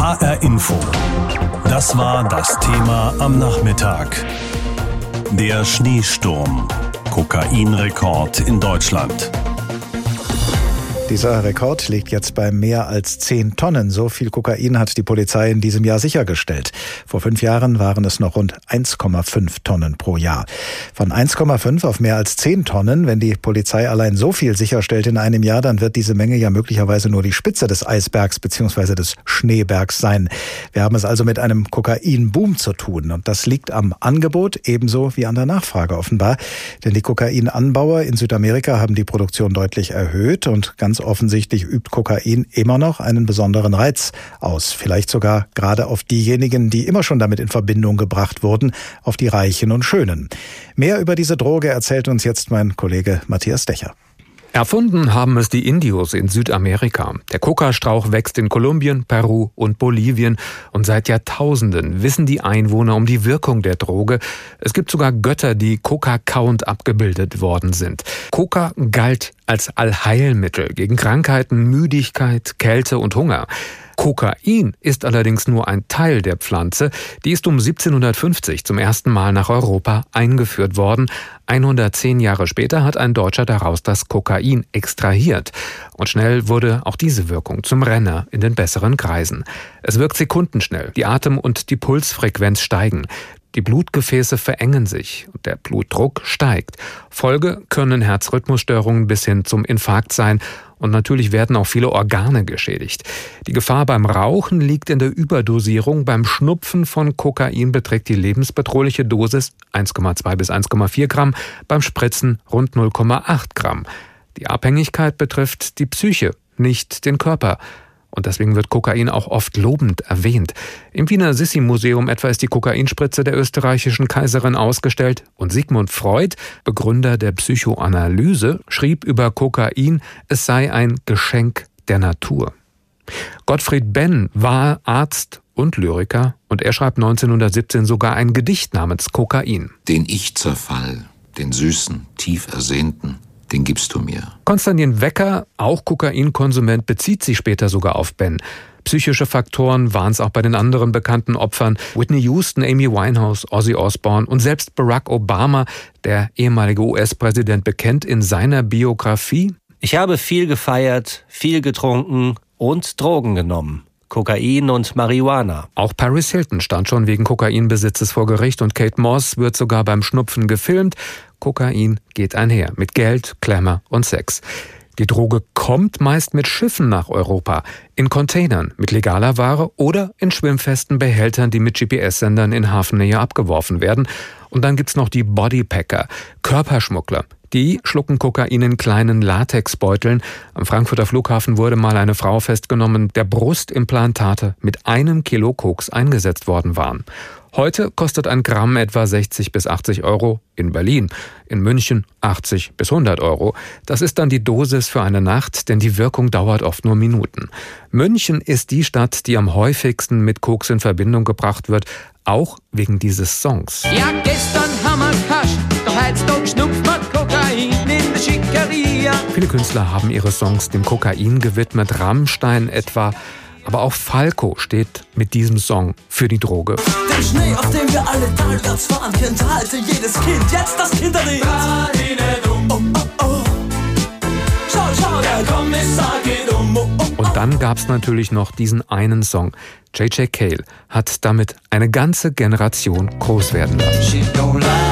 HR Info. Das war das Thema am Nachmittag. Der Schneesturm. Kokainrekord in Deutschland. Dieser Rekord liegt jetzt bei mehr als 10 Tonnen. So viel Kokain hat die Polizei in diesem Jahr sichergestellt. Vor fünf Jahren waren es noch rund 1,5 Tonnen pro Jahr. Von 1,5 auf mehr als 10 Tonnen, wenn die Polizei allein so viel sicherstellt in einem Jahr, dann wird diese Menge ja möglicherweise nur die Spitze des Eisbergs bzw. des Schneebergs sein. Wir haben es also mit einem Kokainboom zu tun. Und das liegt am Angebot ebenso wie an der Nachfrage offenbar. Denn die Kokainanbauer in Südamerika haben die Produktion deutlich erhöht und ganz offensichtlich übt Kokain immer noch einen besonderen Reiz aus. Vielleicht sogar gerade auf diejenigen, die immer schon damit in Verbindung gebracht wurden, auf die Reichen und Schönen. Mehr über diese Droge erzählt uns jetzt mein Kollege Matthias Decher. Erfunden haben es die Indios in Südamerika. Der Kokastrauch wächst in Kolumbien, Peru und Bolivien und seit Jahrtausenden wissen die Einwohner um die Wirkung der Droge. Es gibt sogar Götter, die Coca-Count abgebildet worden sind. Coca galt als Allheilmittel gegen Krankheiten, Müdigkeit, Kälte und Hunger. Kokain ist allerdings nur ein Teil der Pflanze. Die ist um 1750 zum ersten Mal nach Europa eingeführt worden. 110 Jahre später hat ein Deutscher daraus das Kokain extrahiert. Und schnell wurde auch diese Wirkung zum Renner in den besseren Kreisen. Es wirkt sekundenschnell. Die Atem- und die Pulsfrequenz steigen. Die Blutgefäße verengen sich und der Blutdruck steigt. Folge können Herzrhythmusstörungen bis hin zum Infarkt sein und natürlich werden auch viele Organe geschädigt. Die Gefahr beim Rauchen liegt in der Überdosierung. Beim Schnupfen von Kokain beträgt die lebensbedrohliche Dosis 1,2 bis 1,4 Gramm, beim Spritzen rund 0,8 Gramm. Die Abhängigkeit betrifft die Psyche, nicht den Körper. Und deswegen wird Kokain auch oft lobend erwähnt. Im Wiener Sissi-Museum etwa ist die Kokainspritze der österreichischen Kaiserin ausgestellt und Sigmund Freud, Begründer der Psychoanalyse, schrieb über Kokain, es sei ein Geschenk der Natur. Gottfried Benn war Arzt und Lyriker und er schreibt 1917 sogar ein Gedicht namens Kokain. Den Ich-Zerfall, den süßen, tief ersehnten, den gibst du mir. Konstantin Wecker, auch Kokainkonsument, bezieht sich später sogar auf Ben. Psychische Faktoren waren es auch bei den anderen bekannten Opfern. Whitney Houston, Amy Winehouse, Ozzy Osbourne und selbst Barack Obama, der ehemalige US-Präsident, bekennt in seiner Biografie, ich habe viel gefeiert, viel getrunken und Drogen genommen. Kokain und Marihuana. Auch Paris Hilton stand schon wegen Kokainbesitzes vor Gericht und Kate Moss wird sogar beim Schnupfen gefilmt. Kokain geht einher mit Geld, Klemmer und Sex. Die Droge kommt meist mit Schiffen nach Europa, in Containern mit legaler Ware oder in schwimmfesten Behältern, die mit GPS-Sendern in Hafennähe abgeworfen werden. Und dann gibt's noch die Bodypacker, Körperschmuggler. Die schlucken Kokain in kleinen Latexbeuteln. Am Frankfurter Flughafen wurde mal eine Frau festgenommen, der Brustimplantate mit einem Kilo Koks eingesetzt worden waren. Heute kostet ein Gramm etwa 60 bis 80 Euro in Berlin, in München 80 bis 100 Euro. Das ist dann die Dosis für eine Nacht, denn die Wirkung dauert oft nur Minuten. München ist die Stadt, die am häufigsten mit Koks in Verbindung gebracht wird, auch wegen dieses Songs. Ja, gestern heutzutage schnupft man Kokain in der Schickeria. Viele Künstler haben ihre Songs dem Kokain gewidmet, Rammstein etwa. Aber auch Falco steht mit diesem Song für die Droge. Den Schnee, auf dem wir alle talwärts fahren, kennt halte jedes Kind jetzt das Kinderlied. Oh, oh, oh. Schau, schau, der Kommissar geht um. Oh, oh, Und dann gab's natürlich noch diesen einen Song. J.J. Cale hat damit eine ganze Generation groß werden lassen.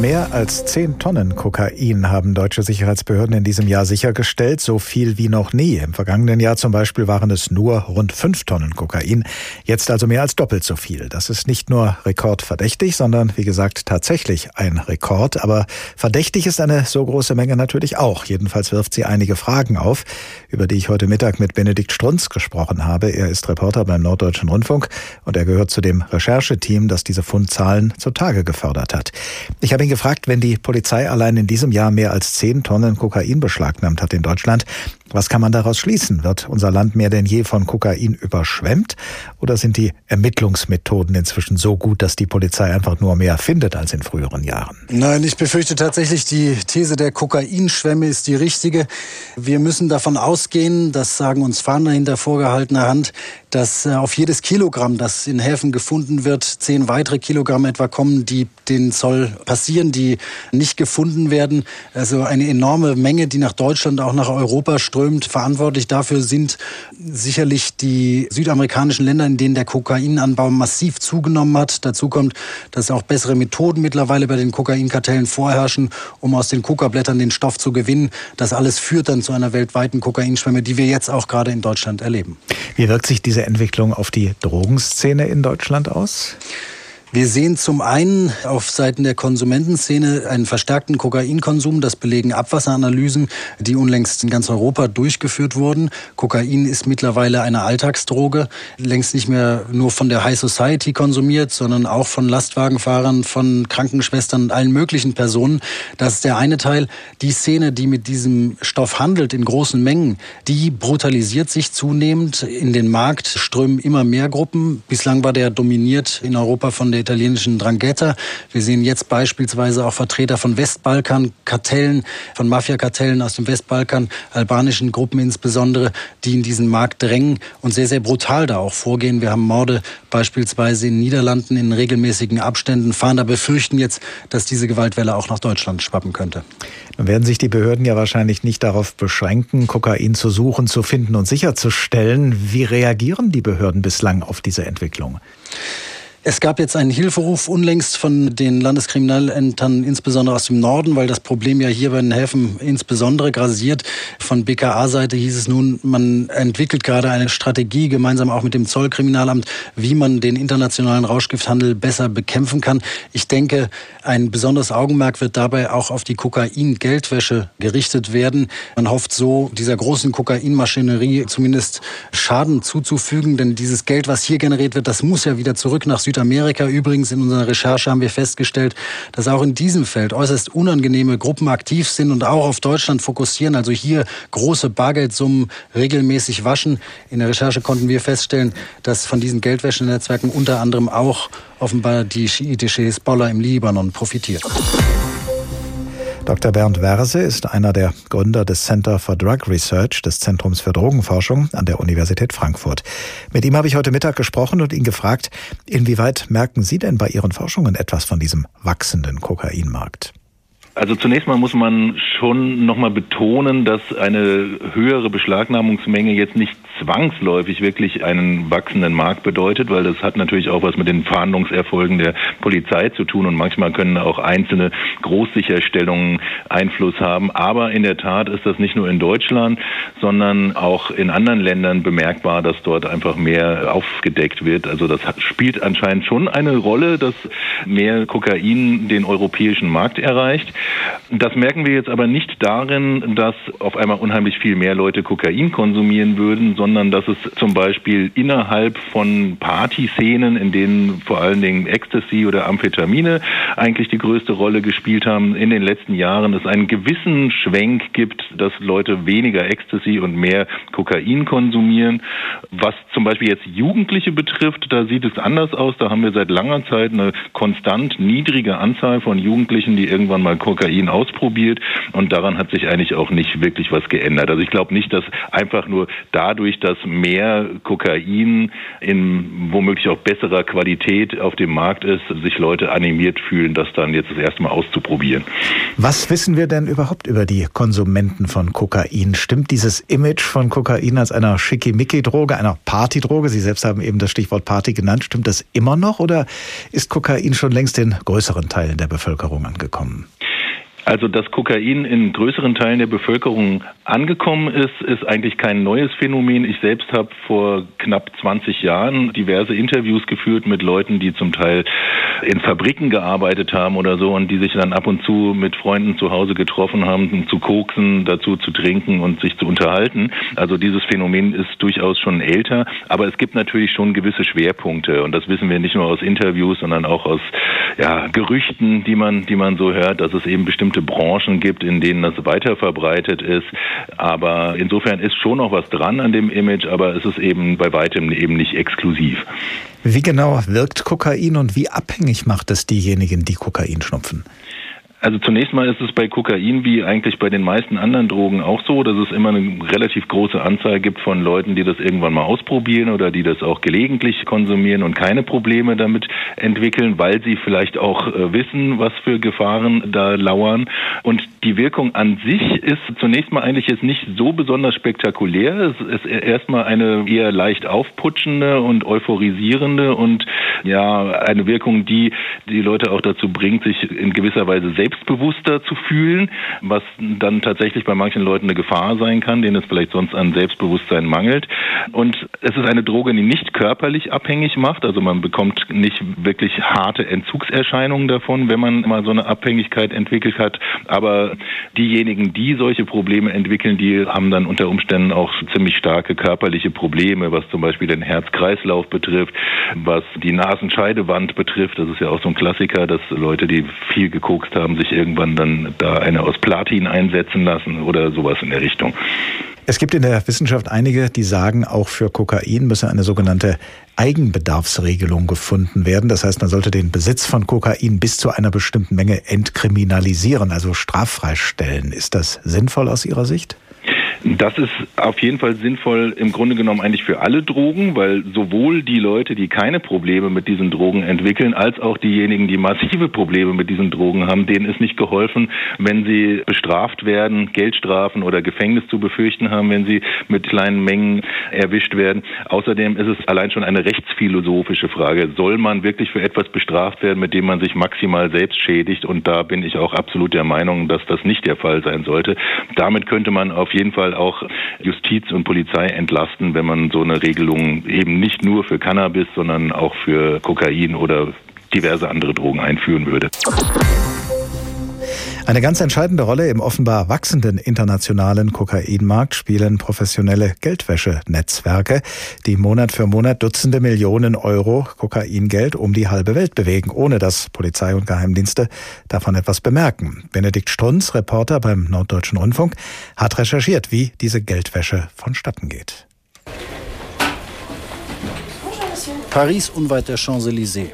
Mehr als 10 Tonnen Kokain haben deutsche Sicherheitsbehörden in diesem Jahr sichergestellt, so viel wie noch nie. Im vergangenen Jahr zum Beispiel waren es nur rund 5 Tonnen Kokain, jetzt also mehr als doppelt so viel. Das ist nicht nur rekordverdächtig, sondern wie gesagt tatsächlich ein Rekord. Aber verdächtig ist eine so große Menge natürlich auch. Jedenfalls wirft sie einige Fragen auf, über die ich heute Mittag mit Benedikt Strunz gesprochen habe. Er ist Reporter beim Norddeutschen Rundfunk und er gehört zu dem Rechercheteam, das diese Fundzahlen zutage gefördert hat. Ich habe ihn gefragt, wenn die Polizei allein in diesem Jahr mehr als 10 Tonnen Kokain beschlagnahmt hat in Deutschland, Was kann man daraus schließen? Wird unser Land mehr denn je von Kokain überschwemmt? Oder sind die Ermittlungsmethoden inzwischen so gut, dass die Polizei einfach nur mehr findet als in früheren Jahren? Nein, ich befürchte tatsächlich, die These der Kokainschwemme ist die richtige. Wir müssen davon ausgehen, das sagen uns Fahnder hinter vorgehaltener Hand, dass äh, auf jedes Kilogramm, das in Häfen gefunden wird, zehn weitere Kilogramm etwa kommen, die den Zoll passieren, die nicht gefunden werden. Also eine enorme Menge, die nach Deutschland, auch nach Europa strömt. Verantwortlich dafür sind sicherlich die südamerikanischen Länder, in denen der Kokainanbau massiv zugenommen hat. Dazu kommt, dass auch bessere Methoden mittlerweile bei den Kokainkartellen vorherrschen, um aus den Kokablättern den Stoff zu gewinnen. Das alles führt dann zu einer weltweiten Kokainschwemme, die wir jetzt auch gerade in Deutschland erleben. Wie wirkt sich diese Entwicklung auf die Drogenszene in Deutschland aus? Wir sehen zum einen auf Seiten der Konsumentenszene einen verstärkten Kokainkonsum. Das belegen Abwasseranalysen, die unlängst in ganz Europa durchgeführt wurden. Kokain ist mittlerweile eine Alltagsdroge, längst nicht mehr nur von der High Society konsumiert, sondern auch von Lastwagenfahrern, von Krankenschwestern und allen möglichen Personen. Das ist der eine Teil. Die Szene, die mit diesem Stoff handelt in großen Mengen, die brutalisiert sich zunehmend. In den Markt strömen immer mehr Gruppen. Bislang war der dominiert in Europa von der italienischen Drangheta. Wir sehen jetzt beispielsweise auch Vertreter von Westbalkan-Kartellen, von Mafia-Kartellen aus dem Westbalkan, albanischen Gruppen insbesondere, die in diesen Markt drängen und sehr, sehr brutal da auch vorgehen. Wir haben Morde beispielsweise in den Niederlanden in regelmäßigen Abständen. Fahnder befürchten jetzt, dass diese Gewaltwelle auch nach Deutschland schwappen könnte. Nun werden sich die Behörden ja wahrscheinlich nicht darauf beschränken, Kokain zu suchen, zu finden und sicherzustellen. Wie reagieren die Behörden bislang auf diese Entwicklung? Es gab jetzt einen Hilferuf unlängst von den Landeskriminalämtern, insbesondere aus dem Norden, weil das Problem ja hier bei den Häfen insbesondere grasiert. Von BKA-Seite hieß es nun, man entwickelt gerade eine Strategie, gemeinsam auch mit dem Zollkriminalamt, wie man den internationalen Rauschgifthandel besser bekämpfen kann. Ich denke, ein besonderes Augenmerk wird dabei auch auf die Kokain-Geldwäsche gerichtet werden. Man hofft so, dieser großen Kokainmaschinerie zumindest Schaden zuzufügen, denn dieses Geld, was hier generiert wird, das muss ja wieder zurück nach Südamerika. Südamerika. Übrigens in unserer Recherche haben wir festgestellt, dass auch in diesem Feld äußerst unangenehme Gruppen aktiv sind und auch auf Deutschland fokussieren. Also hier große Bargeldsummen regelmäßig waschen. In der Recherche konnten wir feststellen, dass von diesen Geldwäschenetzwerken unter anderem auch offenbar die schiitische Hisbollah im Libanon profitiert. Dr. Bernd Werse ist einer der Gründer des Center for Drug Research des Zentrums für Drogenforschung an der Universität Frankfurt. Mit ihm habe ich heute Mittag gesprochen und ihn gefragt, inwieweit merken Sie denn bei Ihren Forschungen etwas von diesem wachsenden Kokainmarkt? Also zunächst mal muss man schon nochmal betonen, dass eine höhere Beschlagnahmungsmenge jetzt nicht zwangsläufig wirklich einen wachsenden Markt bedeutet, weil das hat natürlich auch was mit den Fahndungserfolgen der Polizei zu tun und manchmal können auch einzelne Großsicherstellungen Einfluss haben. Aber in der Tat ist das nicht nur in Deutschland, sondern auch in anderen Ländern bemerkbar, dass dort einfach mehr aufgedeckt wird. Also das spielt anscheinend schon eine Rolle, dass mehr Kokain den europäischen Markt erreicht. Das merken wir jetzt aber nicht darin, dass auf einmal unheimlich viel mehr Leute Kokain konsumieren würden, sondern dass es zum Beispiel innerhalb von Partyszenen, in denen vor allen Dingen Ecstasy oder Amphetamine eigentlich die größte Rolle gespielt haben, in den letzten Jahren es einen gewissen Schwenk gibt, dass Leute weniger Ecstasy und mehr Kokain konsumieren. Was zum Beispiel jetzt Jugendliche betrifft, da sieht es anders aus. Da haben wir seit langer Zeit eine konstant niedrige Anzahl von Jugendlichen, die irgendwann mal Kokain ausprobiert und daran hat sich eigentlich auch nicht wirklich was geändert. Also ich glaube nicht, dass einfach nur dadurch, dass mehr Kokain in womöglich auch besserer Qualität auf dem Markt ist, sich Leute animiert fühlen, das dann jetzt das erste Mal auszuprobieren. Was wissen wir denn überhaupt über die Konsumenten von Kokain? Stimmt dieses Image von Kokain als einer Schickimicki-Droge, einer Partydroge, Sie selbst haben eben das Stichwort Party genannt, stimmt das immer noch oder ist Kokain schon längst in größeren Teilen der Bevölkerung angekommen? Also, dass Kokain in größeren Teilen der Bevölkerung angekommen ist, ist eigentlich kein neues Phänomen. Ich selbst habe vor knapp 20 Jahren diverse Interviews geführt mit Leuten, die zum Teil in Fabriken gearbeitet haben oder so und die sich dann ab und zu mit Freunden zu Hause getroffen haben, um zu koksen, dazu zu trinken und sich zu unterhalten. Also dieses Phänomen ist durchaus schon älter, aber es gibt natürlich schon gewisse Schwerpunkte und das wissen wir nicht nur aus Interviews, sondern auch aus ja, Gerüchten, die man, die man so hört, dass es eben bestimmte bestimmte Branchen gibt, in denen das weiter verbreitet ist. Aber insofern ist schon noch was dran an dem Image, aber es ist eben bei weitem eben nicht exklusiv. Wie genau wirkt Kokain und wie abhängig macht es diejenigen, die Kokain schnupfen? Also zunächst mal ist es bei Kokain wie eigentlich bei den meisten anderen Drogen auch so, dass es immer eine relativ große Anzahl gibt von Leuten, die das irgendwann mal ausprobieren oder die das auch gelegentlich konsumieren und keine Probleme damit entwickeln, weil sie vielleicht auch äh, wissen, was für Gefahren da lauern. Und die Wirkung an sich ist zunächst mal eigentlich jetzt nicht so besonders spektakulär. Es ist erstmal eine eher leicht aufputschende und euphorisierende und ja, eine Wirkung, die die Leute auch dazu bringt, sich in gewisser Weise selbst selbstbewusster zu fühlen, was dann tatsächlich bei manchen Leuten eine Gefahr sein kann, denen es vielleicht sonst an Selbstbewusstsein mangelt. Und es ist eine Droge, die nicht körperlich abhängig macht, also man bekommt nicht wirklich harte Entzugserscheinungen davon, wenn man mal so eine Abhängigkeit entwickelt hat. Aber diejenigen, die solche Probleme entwickeln, die haben dann unter Umständen auch ziemlich starke körperliche Probleme, was zum Beispiel den Herz-Kreislauf betrifft, was die Nasenscheidewand betrifft. Das ist ja auch so ein Klassiker, dass Leute, die viel gekokst haben, sich irgendwann dann da eine aus Platin einsetzen lassen oder sowas in der Richtung. Es gibt in der Wissenschaft einige, die sagen, auch für Kokain müsse eine sogenannte Eigenbedarfsregelung gefunden werden. Das heißt, man sollte den Besitz von Kokain bis zu einer bestimmten Menge entkriminalisieren, also straffrei stellen. Ist das sinnvoll aus Ihrer Sicht? Das ist auf jeden Fall sinnvoll im Grunde genommen eigentlich für alle Drogen, weil sowohl die Leute, die keine Probleme mit diesen Drogen entwickeln, als auch diejenigen, die massive Probleme mit diesen Drogen haben, denen ist nicht geholfen, wenn sie bestraft werden, Geldstrafen oder Gefängnis zu befürchten haben, wenn sie mit kleinen Mengen erwischt werden. Außerdem ist es allein schon eine rechtsphilosophische Frage. Soll man wirklich für etwas bestraft werden, mit dem man sich maximal selbst schädigt? Und da bin ich auch absolut der Meinung, dass das nicht der Fall sein sollte. Damit könnte man auf jeden Fall auch Justiz und Polizei entlasten, wenn man so eine Regelung eben nicht nur für Cannabis, sondern auch für Kokain oder diverse andere Drogen einführen würde. Eine ganz entscheidende Rolle im offenbar wachsenden internationalen Kokainmarkt spielen professionelle Geldwäschenetzwerke, die Monat für Monat Dutzende Millionen Euro Kokaingeld um die halbe Welt bewegen, ohne dass Polizei und Geheimdienste davon etwas bemerken. Benedikt Strunz, Reporter beim Norddeutschen Rundfunk, hat recherchiert, wie diese Geldwäsche vonstatten geht. Paris unweit der Champs-Élysées.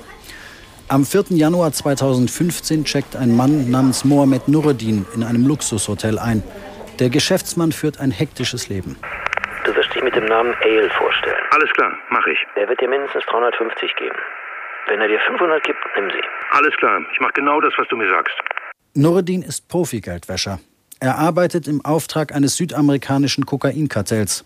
Am 4. Januar 2015 checkt ein Mann namens Mohamed Nureddin in einem Luxushotel ein. Der Geschäftsmann führt ein hektisches Leben. Du wirst dich mit dem Namen Ale vorstellen. Alles klar, mache ich. Er wird dir mindestens 350 geben. Wenn er dir 500 gibt, nimm sie. Alles klar, ich mache genau das, was du mir sagst. Nureddin ist Profi-Geldwäscher. Er arbeitet im Auftrag eines südamerikanischen Kokainkartells.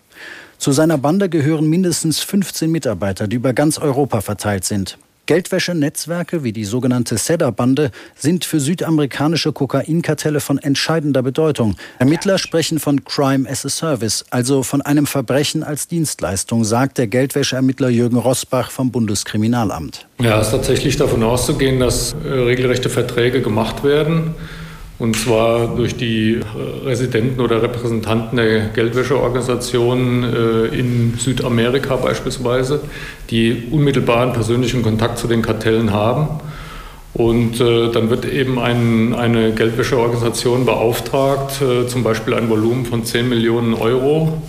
Zu seiner Bande gehören mindestens 15 Mitarbeiter, die über ganz Europa verteilt sind. Geldwäschenetzwerke wie die sogenannte SEDA-Bande sind für südamerikanische Kokainkartelle von entscheidender Bedeutung. Ermittler sprechen von Crime as a Service, also von einem Verbrechen als Dienstleistung, sagt der Geldwäscheermittler Jürgen Rosbach vom Bundeskriminalamt. Ja, es ist tatsächlich davon auszugehen, dass äh, regelrechte Verträge gemacht werden. Und zwar durch die Residenten oder Repräsentanten der Geldwäscheorganisationen äh, in Südamerika beispielsweise, die unmittelbaren persönlichen Kontakt zu den Kartellen haben. Und äh, dann wird eben ein, eine Geldwäscheorganisation beauftragt, äh, zum Beispiel ein Volumen von 10 Millionen Euro,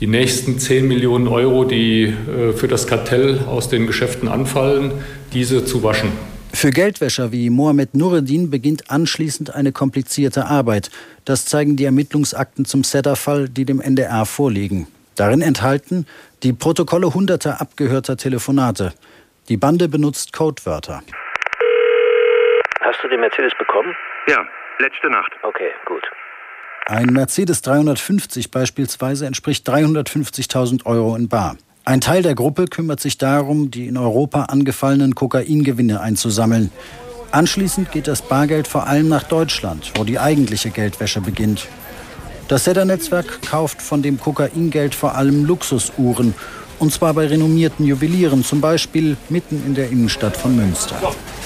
die nächsten 10 Millionen Euro, die für das Kartell aus den Geschäften anfallen, diese zu waschen. Für Geldwäscher wie Mohamed Nureddin beginnt anschließend eine komplizierte Arbeit. Das zeigen die Ermittlungsakten zum Setter-Fall, die dem NDR vorliegen. Darin enthalten die Protokolle hunderter abgehörter Telefonate. Die Bande benutzt Codewörter. Hast du den Mercedes bekommen? Ja, letzte Nacht. Okay, gut. Ein Mercedes 350 beispielsweise entspricht 350.000 Euro in Bar. Ein Teil der Gruppe kümmert sich darum, die in Europa angefallenen Kokaingewinne einzusammeln. Anschließend geht das Bargeld vor allem nach Deutschland, wo die eigentliche Geldwäsche beginnt. Das Sedder-Netzwerk kauft von dem Kokaingeld vor allem Luxusuhren und zwar bei renommierten Juwelieren, zum Beispiel mitten in der Innenstadt von Münster.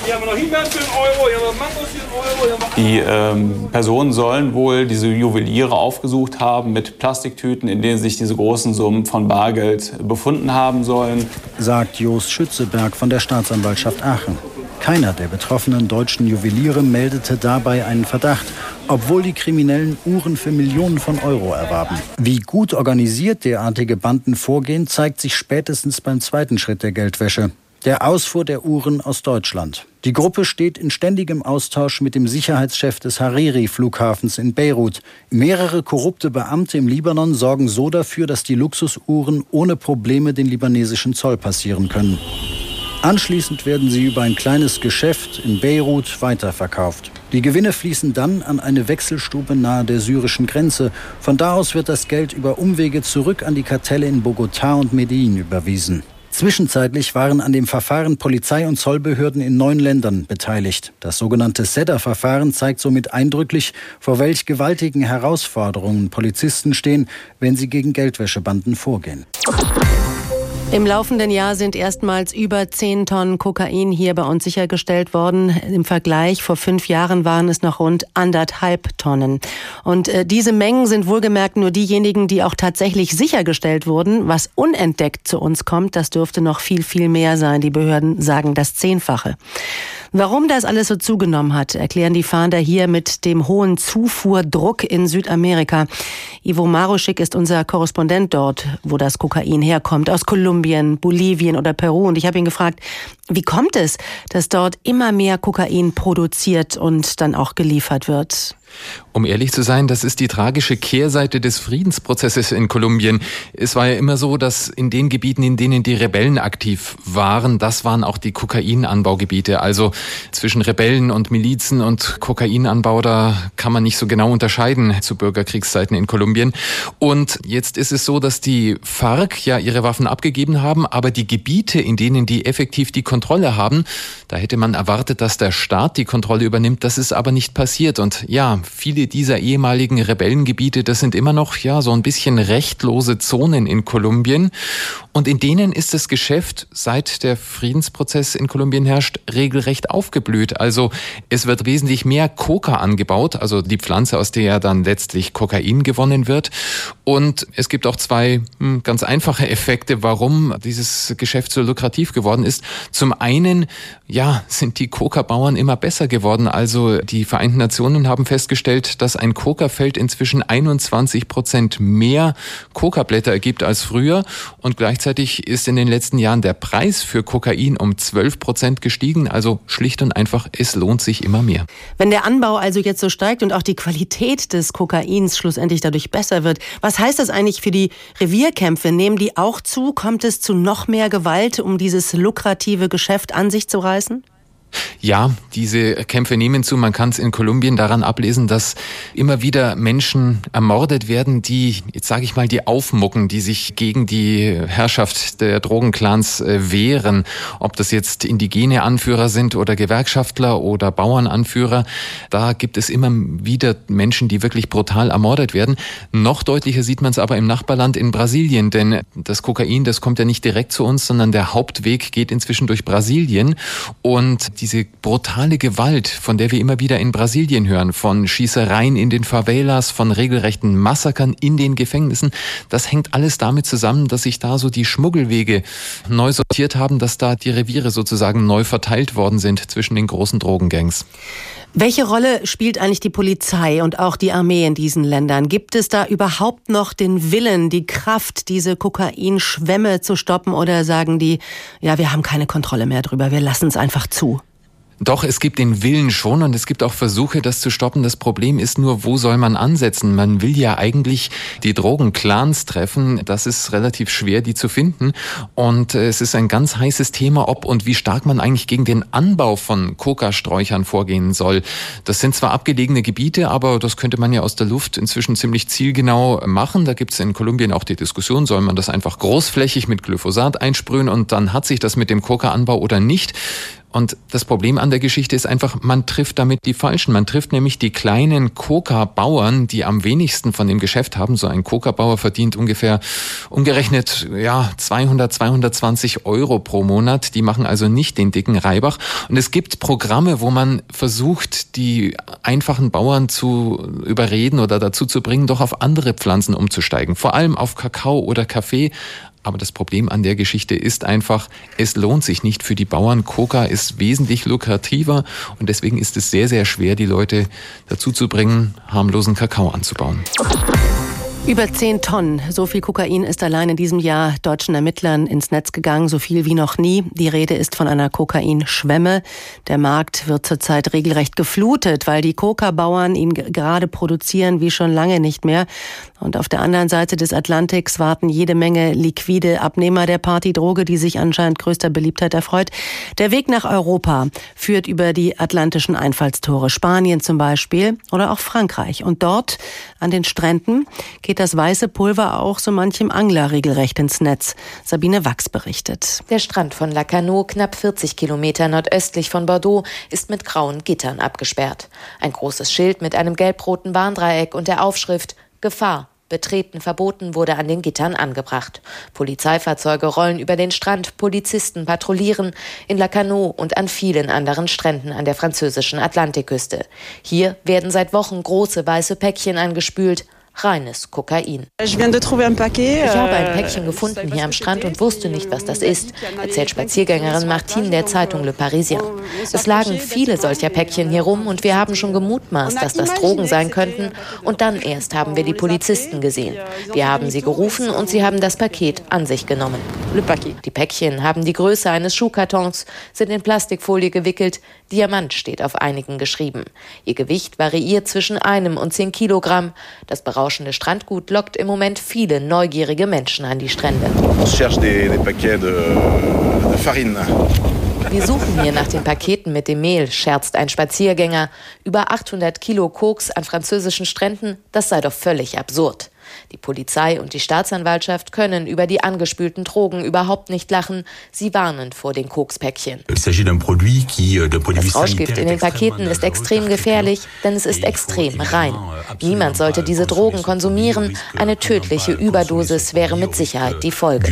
Hier haben wir noch Himbeeren für einen Euro, hier haben wir Mangos für einen Euro. Die ähm, Personen sollen wohl diese Juweliere aufgesucht haben mit Plastiktüten, in denen sich diese großen Summen von Bargeld befunden haben sollen. Sagt Jos Schützeberg von der Staatsanwaltschaft Aachen. Keiner der betroffenen deutschen Juweliere meldete dabei einen Verdacht, obwohl die Kriminellen Uhren für Millionen von Euro erwarben. Wie gut organisiert derartige Banden vorgehen, zeigt sich spätestens beim zweiten Schritt der Geldwäsche, der Ausfuhr der Uhren aus Deutschland. Die Gruppe steht in ständigem Austausch mit dem Sicherheitschef des Hariri-Flughafens in Beirut. Mehrere korrupte Beamte im Libanon sorgen so dafür, dass die Luxusuhren ohne Probleme den libanesischen Zoll passieren können. Anschließend werden sie über ein kleines Geschäft in Beirut weiterverkauft. Die Gewinne fließen dann an eine Wechselstube nahe der syrischen Grenze. Von da aus wird das Geld über Umwege zurück an die Kartelle in Bogotá und Medellin überwiesen. Zwischenzeitlich waren an dem Verfahren Polizei und Zollbehörden in neun Ländern beteiligt. Das sogenannte SEDA-Verfahren zeigt somit eindrücklich, vor welch gewaltigen Herausforderungen Polizisten stehen, wenn sie gegen Geldwäschebanden vorgehen. Im laufenden Jahr sind erstmals über 10 Tonnen Kokain hier bei uns sichergestellt worden. Im Vergleich vor fünf Jahren waren es noch rund anderthalb Tonnen. Und äh, diese Mengen sind wohlgemerkt nur diejenigen, die auch tatsächlich sichergestellt wurden. Was unentdeckt zu uns kommt, das dürfte noch viel, viel mehr sein. Die Behörden sagen das Zehnfache. Warum das alles so zugenommen hat, erklären die Fahnder hier mit dem hohen Zufuhrdruck in Südamerika. Ivo Maruschik ist unser Korrespondent dort, wo das Kokain herkommt, aus Kolumbien, Bolivien oder Peru. Und ich habe ihn gefragt, wie kommt es, dass dort immer mehr Kokain produziert und dann auch geliefert wird? Um ehrlich zu sein, das ist die tragische Kehrseite des Friedensprozesses in Kolumbien. Es war ja immer so, dass in den Gebieten, in denen die Rebellen aktiv waren, das waren auch die Kokainanbaugebiete. Also zwischen Rebellen und Milizen und Kokainanbau, da kann man nicht so genau unterscheiden zu Bürgerkriegszeiten in Kolumbien. Und jetzt ist es so, dass die FARC ja ihre Waffen abgegeben haben, aber die Gebiete, in denen die effektiv die Kontrolle haben, da hätte man erwartet, dass der Staat die Kontrolle übernimmt. Das ist aber nicht passiert. Und ja, viele dieser ehemaligen Rebellengebiete, das sind immer noch ja so ein bisschen rechtlose Zonen in Kolumbien und in denen ist das Geschäft seit der Friedensprozess in Kolumbien herrscht regelrecht aufgeblüht. Also es wird wesentlich mehr Coca angebaut, also die Pflanze, aus der dann letztlich Kokain gewonnen wird und es gibt auch zwei hm, ganz einfache Effekte, warum dieses Geschäft so lukrativ geworden ist. Zum einen, ja, sind die Coca-Bauern immer besser geworden. Also die Vereinten Nationen haben festgestellt, dass ein Coca-Feld inzwischen 21 Prozent mehr Coca-Blätter ergibt als früher. Und gleichzeitig ist in den letzten Jahren der Preis für Kokain um 12 Prozent gestiegen. Also schlicht und einfach, es lohnt sich immer mehr. Wenn der Anbau also jetzt so steigt und auch die Qualität des Kokains schlussendlich dadurch besser wird, was heißt das eigentlich für die Revierkämpfe? Nehmen die auch zu? Kommt es zu noch mehr Gewalt, um dieses lukrative Geschäft an sich zu reißen? Ja, diese Kämpfe nehmen zu. Man kann es in Kolumbien daran ablesen, dass immer wieder Menschen ermordet werden, die, jetzt sage ich mal, die aufmucken, die sich gegen die Herrschaft der Drogenclans äh, wehren. Ob das jetzt indigene Anführer sind oder Gewerkschaftler oder Bauernanführer, da gibt es immer wieder Menschen, die wirklich brutal ermordet werden. Noch deutlicher sieht man es aber im Nachbarland in Brasilien, denn das Kokain, das kommt ja nicht direkt zu uns, sondern der Hauptweg geht inzwischen durch Brasilien und diese brutale Gewalt, von der wir immer wieder in Brasilien hören, von Schießereien in den Favelas, von regelrechten Massakern in den Gefängnissen, das hängt alles damit zusammen, dass sich da so die Schmuggelwege neu sortiert haben, dass da die Reviere sozusagen neu verteilt worden sind zwischen den großen Drogengangs. Welche Rolle spielt eigentlich die Polizei und auch die Armee in diesen Ländern? Gibt es da überhaupt noch den Willen, die Kraft, diese Kokainschwämme zu stoppen oder sagen die, ja, wir haben keine Kontrolle mehr drüber, wir lassen es einfach zu? Doch, es gibt den Willen schon und es gibt auch Versuche, das zu stoppen. Das Problem ist nur, wo soll man ansetzen? Man will ja eigentlich die Drogenclans treffen. Das ist relativ schwer, die zu finden. Und äh, es ist ein ganz heißes Thema, ob und wie stark man eigentlich gegen den Anbau von Kokasträuchern vorgehen soll. Das sind zwar abgelegene Gebiete, aber das könnte man ja aus der Luft inzwischen ziemlich zielgenau machen. Da gibt es in Kolumbien auch die Diskussion, soll man das einfach großflächig mit Glyphosat einsprühen und dann hat sich das mit dem Koka-Anbau oder nicht. Und das Problem an der Geschichte ist einfach, man trifft damit die Falschen. Man trifft nämlich die kleinen Coca-Bauern, die am wenigsten von dem Geschäft haben. So ein Coca-Bauer verdient ungefähr, umgerechnet, ja, 200, 220 Euro pro Monat. Die machen also nicht den dicken Reibach. Und es gibt Programme, wo man versucht, die einfachen Bauern zu überreden oder dazu zu bringen, doch auf andere Pflanzen umzusteigen. Vor allem auf Kakao oder Kaffee. Aber das Problem an der Geschichte ist einfach, es lohnt sich nicht für die Bauern. Coca ist wesentlich lukrativer und deswegen ist es sehr, sehr schwer, die Leute dazu zu bringen, harmlosen Kakao anzubauen. Über 10 Tonnen, so viel Kokain ist allein in diesem Jahr deutschen Ermittlern ins Netz gegangen, so viel wie noch nie. Die Rede ist von einer Kokainschwemme. Der Markt wird zurzeit regelrecht geflutet, weil die Coca-Bauern ihn gerade produzieren wie schon lange nicht mehr. Und auf der anderen Seite des Atlantiks warten jede Menge liquide Abnehmer der Partydroge, die sich anscheinend größter Beliebtheit erfreut. Der Weg nach Europa führt über die atlantischen Einfallstore, Spanien zum Beispiel oder auch Frankreich. Und dort an den Stränden geht das weiße Pulver auch so manchem Angler regelrecht ins Netz. Sabine Wachs berichtet. Der Strand von Lacanau, knapp 40 Kilometer nordöstlich von Bordeaux, ist mit grauen Gittern abgesperrt. Ein großes Schild mit einem gelb-roten Warndreieck und der Aufschrift Gefahr. Betreten verboten wurde an den Gittern angebracht. Polizeifahrzeuge rollen über den Strand, Polizisten patrouillieren in Lacanau und an vielen anderen Stränden an der französischen Atlantikküste. Hier werden seit Wochen große weiße Päckchen angespült, reines Kokain. Ich habe ein Päckchen gefunden hier am Strand und wusste nicht, was das ist, erzählt Spaziergängerin Martine der Zeitung Le Parisien. Es lagen viele solcher Päckchen hier rum und wir haben schon gemutmaßt, dass das Drogen sein könnten und dann erst haben wir die Polizisten gesehen. Wir haben sie gerufen und sie haben das Paket an sich genommen. Die Päckchen haben die Größe eines Schuhkartons, sind in Plastikfolie gewickelt, Diamant steht auf einigen geschrieben. Ihr Gewicht variiert zwischen einem und zehn Kilogramm. Das berauschende Strandgut lockt im Moment viele neugierige Menschen an die Strände. Wir suchen hier nach den Paketen mit dem Mehl, scherzt ein Spaziergänger. Über 800 Kilo Koks an französischen Stränden, das sei doch völlig absurd. Die Polizei und die Staatsanwaltschaft können über die angespülten Drogen überhaupt nicht lachen. Sie warnen vor den Kokspäckchen. Das Rauschgift in den Paketen ist extrem gefährlich, denn es ist extrem rein. Niemand sollte diese Drogen konsumieren. Eine tödliche Überdosis wäre mit Sicherheit die Folge.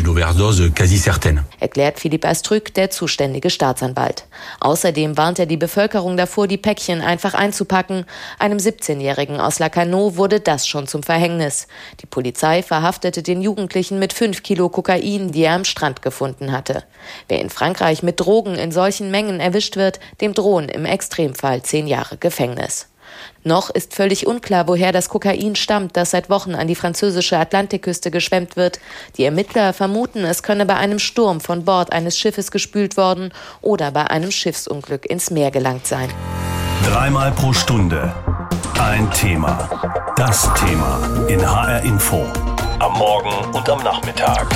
Erklärt Philipp Astrück, der zuständige Staatsanwalt. Außerdem warnt er die Bevölkerung davor, die Päckchen einfach einzupacken. Einem 17-Jährigen aus Lacanau wurde das schon zum Verhängnis. Die Polizei verhaftete den Jugendlichen mit fünf Kilo Kokain, die er am Strand gefunden hatte. Wer in Frankreich mit Drogen in solchen Mengen erwischt wird, dem drohen im Extremfall zehn Jahre Gefängnis. Noch ist völlig unklar, woher das Kokain stammt, das seit Wochen an die französische Atlantikküste geschwemmt wird. Die Ermittler vermuten, es könne bei einem Sturm von Bord eines Schiffes gespült worden oder bei einem Schiffsunglück ins Meer gelangt sein. Dreimal pro Stunde ein Thema. Das Thema in HR Info. Am Morgen und am Nachmittag.